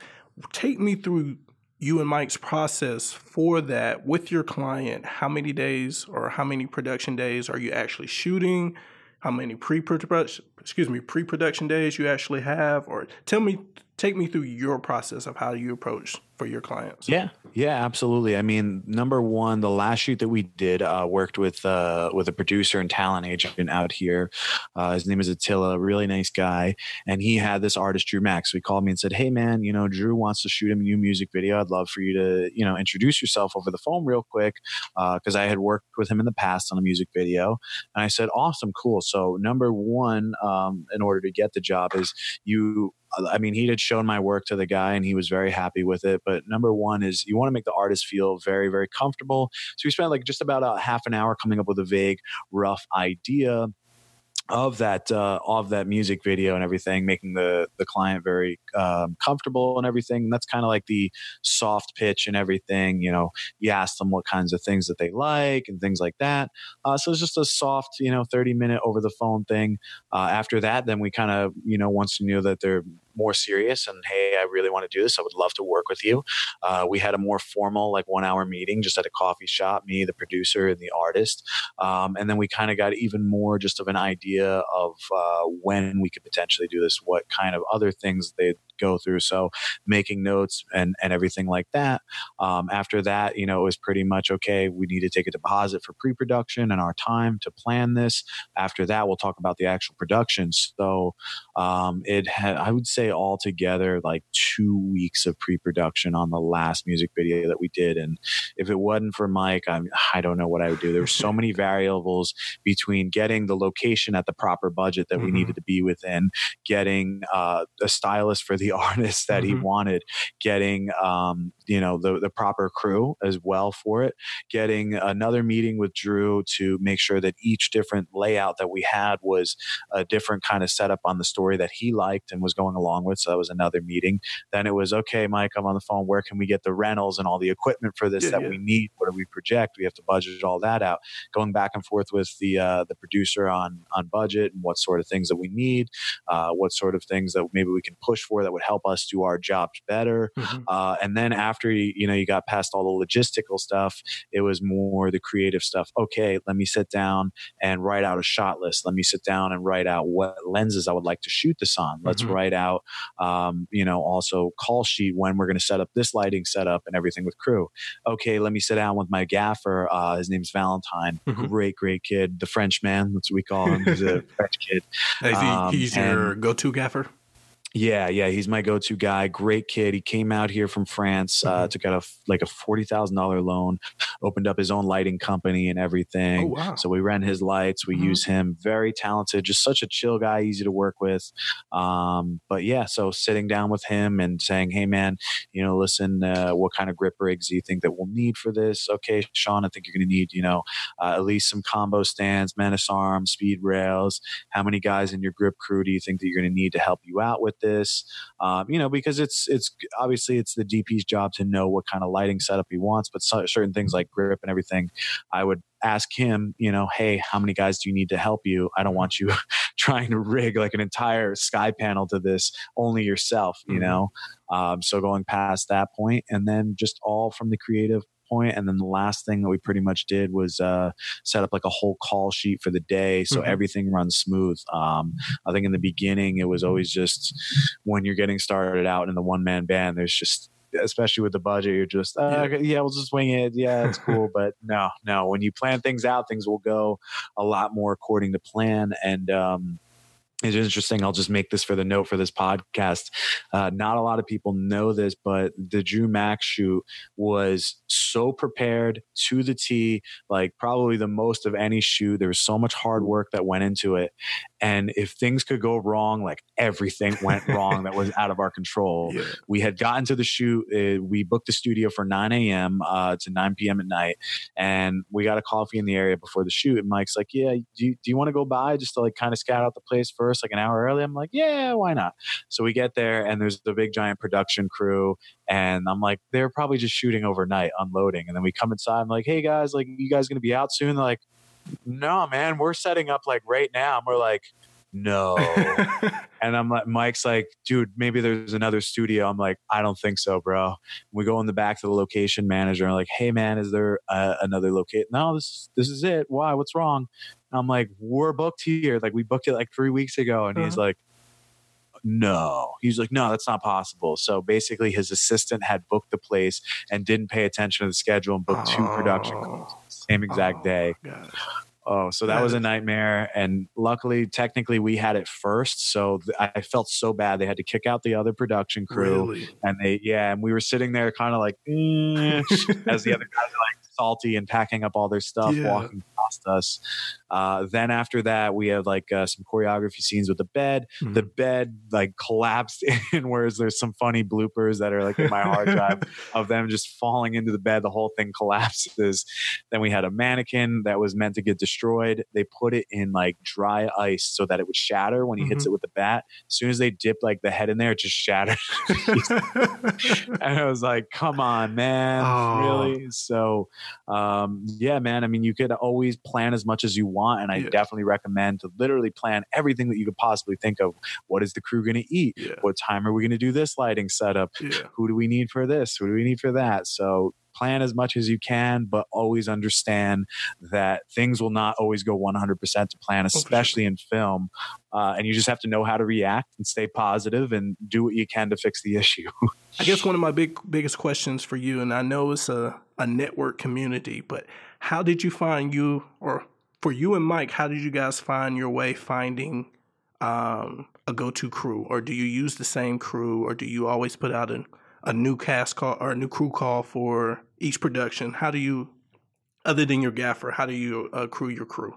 Take me through you and Mike's process for that with your client. How many days or how many production days are you actually shooting? How many pre-production, excuse me, pre-production days you actually have? Or tell me, take me through your process of how you approach for your clients. Yeah, yeah, absolutely. I mean, number one, the last shoot that we did uh, worked with uh, with a producer and talent agent out here. Uh, his name is Attila, really nice guy, and he had this artist Drew Max. So he called me and said, "Hey, man, you know, Drew wants to shoot a new music video. I'd love for you to, you know, introduce yourself over the phone real quick because uh, I had worked with him in the past on a music video." And I said, "Awesome, cool." So number one, um, in order to get the job, is you I mean, he had shown my work to the guy and he was very happy with it. But number one is you want to make the artist feel very, very comfortable. So we spent like just about a half an hour coming up with a vague, rough idea of that uh, of that music video and everything, making the the client very um, comfortable and everything. And that's kind of like the soft pitch and everything. You know, you ask them what kinds of things that they like and things like that. Uh, so it's just a soft, you know, thirty minute over the phone thing. Uh, after that, then we kind of, you know, once you know that they're more serious and hey i really want to do this i would love to work with you. Uh, we had a more formal like one hour meeting just at a coffee shop me the producer and the artist um, and then we kind of got even more just of an idea of uh, when we could potentially do this what kind of other things they'd go through. So making notes and, and everything like that. Um, after that, you know, it was pretty much okay. We need to take a deposit for pre production and our time to plan this. After that, we'll talk about the actual production. So um, it had, I would say, altogether like two weeks of pre production on the last music video that we did. And if it wasn't for Mike, I'm, I don't know what I would do. There were so many variables between getting the location at the proper budget that we mm-hmm. needed to be within, getting uh, a stylist for the [LAUGHS] artist that mm-hmm. he wanted, getting um, you know the the proper crew as well for it, getting another meeting with Drew to make sure that each different layout that we had was a different kind of setup on the story that he liked and was going along with. So that was another meeting. Then it was okay, Mike, I'm on the phone. Where can we get the rentals and all the equipment for this yeah, that yeah. we need? What do we project? We have to budget all that out. Going back and forth with the uh, the producer on on budget and what sort of things that we need, uh, what sort of things that maybe we can push for that would help us do our jobs better. Mm-hmm. Uh, and then after you, you know you got past all the logistical stuff, it was more the creative stuff. Okay, let me sit down and write out a shot list. Let me sit down and write out what lenses I would like to shoot this on. Let's mm-hmm. write out, um, you know, also call sheet when we're going to set up this lighting setup and everything with crew. Okay, let me sit down with my gaffer. Uh, his name's Valentine. Mm-hmm. Great, great kid. The Frenchman. That's what we call him. He's a [LAUGHS] French kid. Um, he's your go-to gaffer. Yeah, yeah, he's my go-to guy. Great kid. He came out here from France, uh, mm-hmm. took out a like a forty thousand dollar loan, opened up his own lighting company and everything. Oh, wow. So we rent his lights. We mm-hmm. use him. Very talented. Just such a chill guy, easy to work with. Um, but yeah, so sitting down with him and saying, "Hey, man, you know, listen, uh, what kind of grip rigs do you think that we'll need for this? Okay, Sean, I think you're going to need, you know, uh, at least some combo stands, menace arms, speed rails. How many guys in your grip crew do you think that you're going to need to help you out with?" This um, you know because it's it's obviously it's the dp's job to know what kind of lighting setup he wants but certain things like grip and everything i would ask him you know hey how many guys do you need to help you i don't want you [LAUGHS] trying to rig like an entire sky panel to this only yourself you mm-hmm. know um, so going past that point and then just all from the creative point. And then the last thing that we pretty much did was uh, set up like a whole call sheet for the day so mm-hmm. everything runs smooth. Um, I think in the beginning, it was always just when you're getting started out in the one man band, there's just especially with the budget, you're just uh, yeah. yeah, we'll just wing it. Yeah, it's cool. but [LAUGHS] no, no, when you plan things out, things will go a lot more according to plan. And um, it's interesting. I'll just make this for the note for this podcast. Uh, not a lot of people know this, but the Drew Max shoot was so prepared to the T, like probably the most of any shoot. There was so much hard work that went into it. And if things could go wrong, like everything went [LAUGHS] wrong that was out of our control. Yeah. We had gotten to the shoot. Uh, we booked the studio for 9 a.m. Uh, to 9 p.m. at night. And we got a coffee in the area before the shoot. And Mike's like, Yeah, do you, do you want to go by just to like kind of scout out the place first? like an hour early. I'm like, yeah, why not? So we get there and there's the big giant production crew. And I'm like, they're probably just shooting overnight, unloading. And then we come inside. I'm like, hey guys, like, you guys going to be out soon? They're like, no, man, we're setting up like right now. And we're like, no. [LAUGHS] and I'm like, Mike's like, dude, maybe there's another studio. I'm like, I don't think so, bro. We go in the back to the location manager and like, hey man, is there uh, another location? No, this this is it. Why? What's wrong? I'm like, we're booked here. Like we booked it like three weeks ago, and uh-huh. he's like, no. He's like, no, that's not possible. So basically, his assistant had booked the place and didn't pay attention to the schedule and booked oh. two production oh. same exact oh, day. Oh, so that was a nightmare. And luckily, technically, we had it first. So th- I felt so bad. They had to kick out the other production crew. Really? And they, yeah, and we were sitting there kind of like, eh, as the other guys are like salty and packing up all their stuff, yeah. walking past us. Uh, then after that, we had like uh, some choreography scenes with the bed. Mm-hmm. The bed like collapsed [LAUGHS] in, whereas there's some funny bloopers that are like in my hard drive [LAUGHS] of them just falling into the bed. The whole thing collapses. Then we had a mannequin that was meant to get destroyed. They put it in like dry ice so that it would shatter when he mm-hmm. hits it with the bat. As soon as they dip like the head in there, it just shattered. [LAUGHS] and I was like, come on, man. Oh. Really? So, um, yeah, man. I mean, you could always plan as much as you want. And I yeah. definitely recommend to literally plan everything that you could possibly think of. What is the crew going to eat? Yeah. What time are we going to do this lighting setup? Yeah. Who do we need for this? Who do we need for that? So plan as much as you can, but always understand that things will not always go 100% to plan, especially oh, in film. Uh, and you just have to know how to react and stay positive and do what you can to fix the [LAUGHS] issue. I guess one of my big biggest questions for you, and I know it's a, a network community, but how did you find you, or for you and Mike, how did you guys find your way finding um, a go-to crew, or do you use the same crew, or do you always put out a, a new cast call or a new crew call for each production? How do you, other than your gaffer, how do you uh, crew your crew?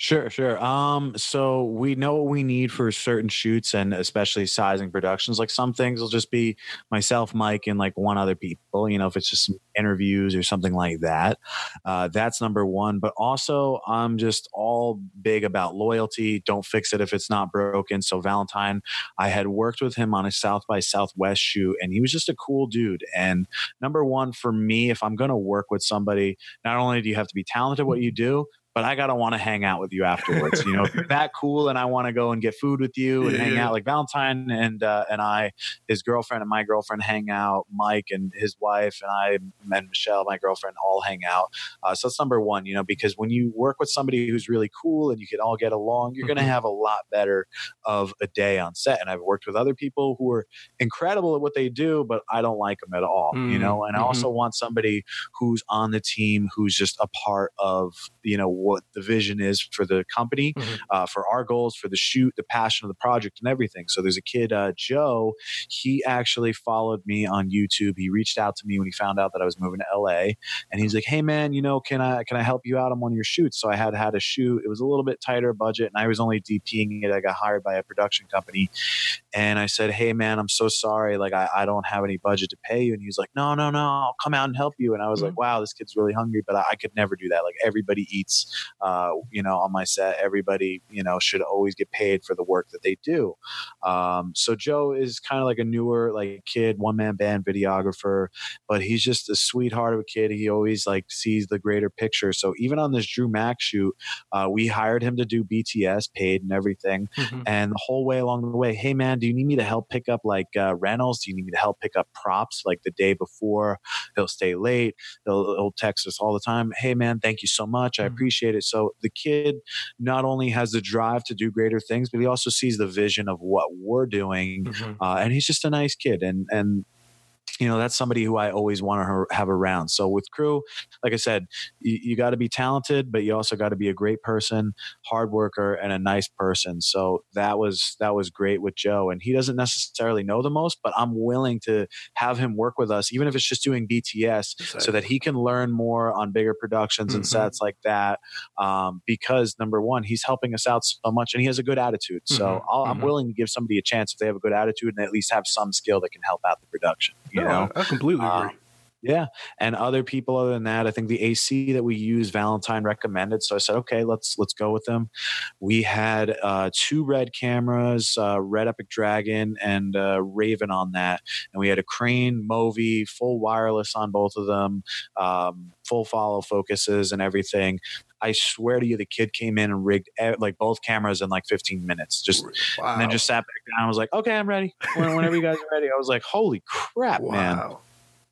Sure, sure. Um, so we know what we need for certain shoots and especially sizing productions. Like some things will just be myself, Mike, and like one other people, you know, if it's just interviews or something like that. Uh, that's number one. But also I'm just all big about loyalty. Don't fix it if it's not broken. So Valentine, I had worked with him on a South by Southwest shoot and he was just a cool dude. And number one for me, if I'm gonna work with somebody, not only do you have to be talented what you do, but I gotta want to hang out with you afterwards. you know, if you're [LAUGHS] that cool and I want to go and get food with you and yeah, hang yeah. out, like Valentine and uh, and I, his girlfriend and my girlfriend hang out. Mike and his wife and I and Michelle, my girlfriend, all hang out. Uh, so that's number one. You know, because when you work with somebody who's really cool and you can all get along, you're mm-hmm. gonna have a lot better of a day on set. And I've worked with other people who are incredible at what they do, but I don't like them at all. Mm-hmm. You know, and I also want somebody who's on the team who's just a part of you know what the vision is for the company, mm-hmm. uh, for our goals, for the shoot, the passion of the project, and everything. So there's a kid, uh, Joe. He actually followed me on YouTube. He reached out to me when he found out that I was moving to LA, and he's like, "Hey man, you know, can I can I help you out on one of your shoots?" So I had had a shoot. It was a little bit tighter budget, and I was only DPing it. I got hired by a production company, and I said, "Hey man, I'm so sorry. Like I, I don't have any budget to pay you." And he was like, "No, no, no, I'll come out and help you." And I was mm-hmm. like, "Wow, this kid's really hungry," but I, I could never do that. Like everybody eats uh, you know, on my set, everybody, you know, should always get paid for the work that they do. Um, so Joe is kind of like a newer, like kid, one man band videographer, but he's just a sweetheart of a kid. He always like sees the greater picture. So even on this Drew Mack shoot, uh, we hired him to do BTS, paid and everything. Mm-hmm. And the whole way along the way, hey man, do you need me to help pick up like uh, rentals? Do you need me to help pick up props like the day before? He'll stay late. He'll, he'll text us all the time. Hey man, thank you so much. I mm-hmm. appreciate it. So the kid not only has the drive to do greater things, but he also sees the vision of what we're doing. Mm-hmm. Uh, and he's just a nice kid. And, and, you know that's somebody who I always want to have around. So with crew, like I said, you, you got to be talented, but you also got to be a great person, hard worker, and a nice person. So that was that was great with Joe, and he doesn't necessarily know the most, but I'm willing to have him work with us, even if it's just doing BTS, exactly. so that he can learn more on bigger productions and mm-hmm. sets like that. Um, because number one, he's helping us out so much, and he has a good attitude. So mm-hmm. I'm mm-hmm. willing to give somebody a chance if they have a good attitude and at least have some skill that can help out the production. You no, know, I completely uh, agree. Yeah. And other people other than that, I think the AC that we use, Valentine recommended. So I said, okay, let's let's go with them. We had uh, two red cameras, uh, Red Epic Dragon and uh, Raven on that. And we had a crane, Movi, full wireless on both of them, um, full follow focuses and everything. I swear to you, the kid came in and rigged like both cameras in like 15 minutes. Just wow. and then just sat back down. I was like, okay, I'm ready. Whenever you guys are ready, I was like, holy crap, wow. man.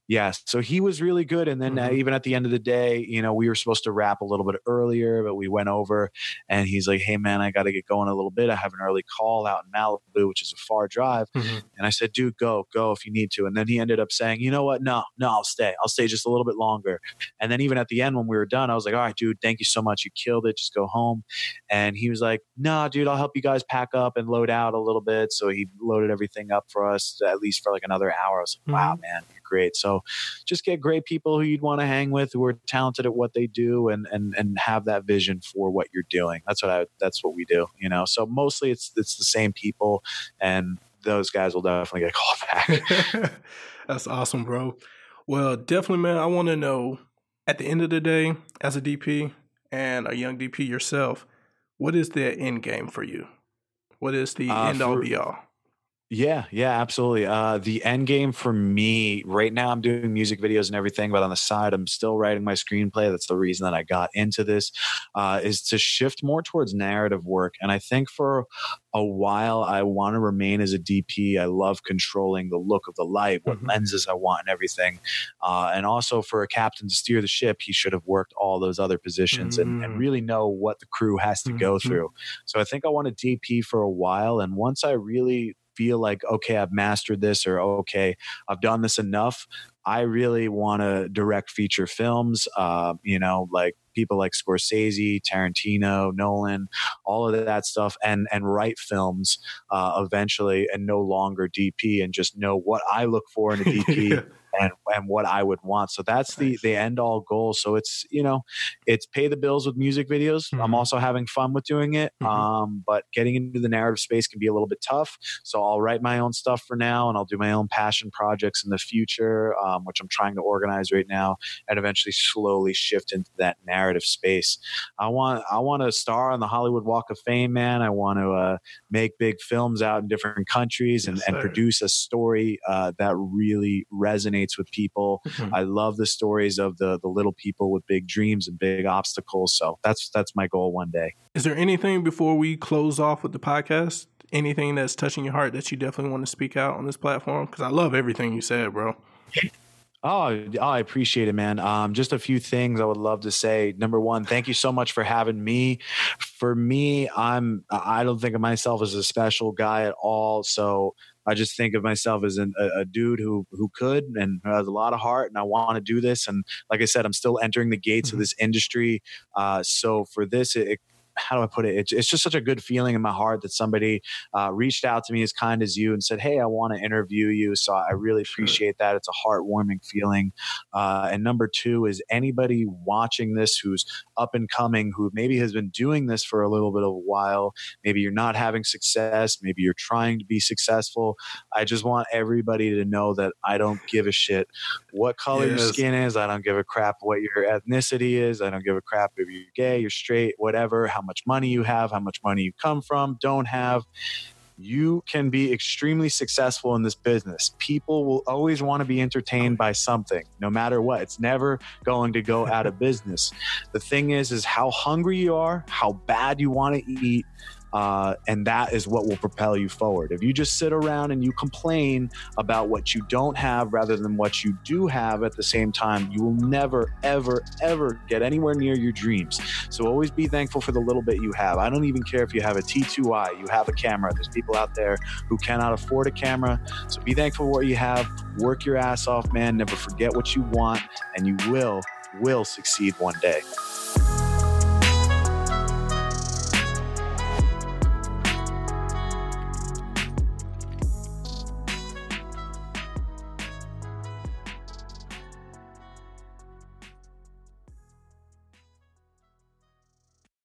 Yeah, so he was really good. And then uh, mm-hmm. uh, even at the end of the day, you know, we were supposed to wrap a little bit earlier, but we went over and he's like, hey, man, I got to get going a little bit. I have an early call out in Malibu, which is a far drive. Mm-hmm. And I said, dude, go, go if you need to. And then he ended up saying, you know what? No, no, I'll stay. I'll stay just a little bit longer. And then even at the end, when we were done, I was like, all right, dude, thank you so much. You killed it. Just go home. And he was like, nah, dude, I'll help you guys pack up and load out a little bit. So he loaded everything up for us, at least for like another hour. I was like, wow, mm-hmm. man, great. So just get great people who you'd want to hang with who are talented at what they do and and and have that vision for what you're doing. That's what I that's what we do, you know. So mostly it's it's the same people and those guys will definitely get [LAUGHS] called back. [LAUGHS] that's awesome, bro. Well, definitely man, I want to know at the end of the day as a DP and a young DP yourself, what is the end game for you? What is the uh, end all be all? Yeah, yeah, absolutely. Uh, the end game for me right now, I'm doing music videos and everything, but on the side, I'm still writing my screenplay. That's the reason that I got into this, uh, is to shift more towards narrative work. And I think for a while, I want to remain as a DP. I love controlling the look of the light, what mm-hmm. lenses I want, and everything. Uh, and also for a captain to steer the ship, he should have worked all those other positions mm-hmm. and, and, mm. really know what the crew has to mm-hmm. go through. So I think I want to DP for a while. And once I really feel like, okay, I've mastered this or okay, I've done this enough. I really want to direct feature films, uh, you know, like people like Scorsese, Tarantino, Nolan, all of that stuff, and and write films uh, eventually, and no longer DP, and just know what I look for in a DP. [LAUGHS] and and what I would want. So that's the the end all goal. So it's you know, it's pay the bills with music videos. Mm-hmm. I'm also having fun with doing it. Mm-hmm. Um, but getting into the narrative space can be a little bit tough. So I'll write my own stuff for now, and I'll do my own passion projects in the future, um, which I'm trying to organize right now, and eventually slowly shift into that narrative space. I want I want to star on the Hollywood Walk of Fame, man. I want to uh, make big films out in different countries and, yes, and produce a story uh, that really resonates resonates with people. Mm-hmm. I love the stories of the the little people with big dreams and big obstacles. So that's that's my goal one day. Is there anything before we close off with the podcast? Anything that's touching your heart that you definitely want to speak out on this platform? Because I love everything you said, bro. Oh, oh, I appreciate it, man. Um, just a few things I would love to say. Number one, thank you so much for having me. For me, I'm I don't think of myself as a special guy at all. So I just think of myself as an, a, a, dude who who could and has a lot of heart, and I want to do this. And like I said, I'm still entering the gates mm-hmm. of this industry. Uh, so for this, it, it how do I put it? It's, it's just such a good feeling in my heart that somebody uh, reached out to me as kind as you and said, Hey, I want to interview you. So I really appreciate that. It's a heartwarming feeling. Uh, and number two is anybody watching this who's up and coming, who maybe has been doing this for a little bit of a while. Maybe you're not having success. Maybe you're trying to be successful. I just want everybody to know that I don't give a shit what color yes. your skin is. I don't give a crap what your ethnicity is. I don't give a crap if you're gay, you're straight, whatever, how much money you have, how much money you come from, don't have. You can be extremely successful in this business. People will always want to be entertained by something, no matter what. It's never going to go out of [LAUGHS] business. The thing is, is how hungry you are, how bad you want to eat, uh, and that is what will propel you forward. If you just sit around and you complain about what you don't have rather than what you do have at the same time, you will never, ever, ever get anywhere near your dreams. So always be thankful for the little bit you have. I don't even care if you have a T2i, you have a camera. There's people out there who cannot afford a camera. So be thankful for what you have. Work your ass off, man. Never forget what you want, and you will, will succeed one day.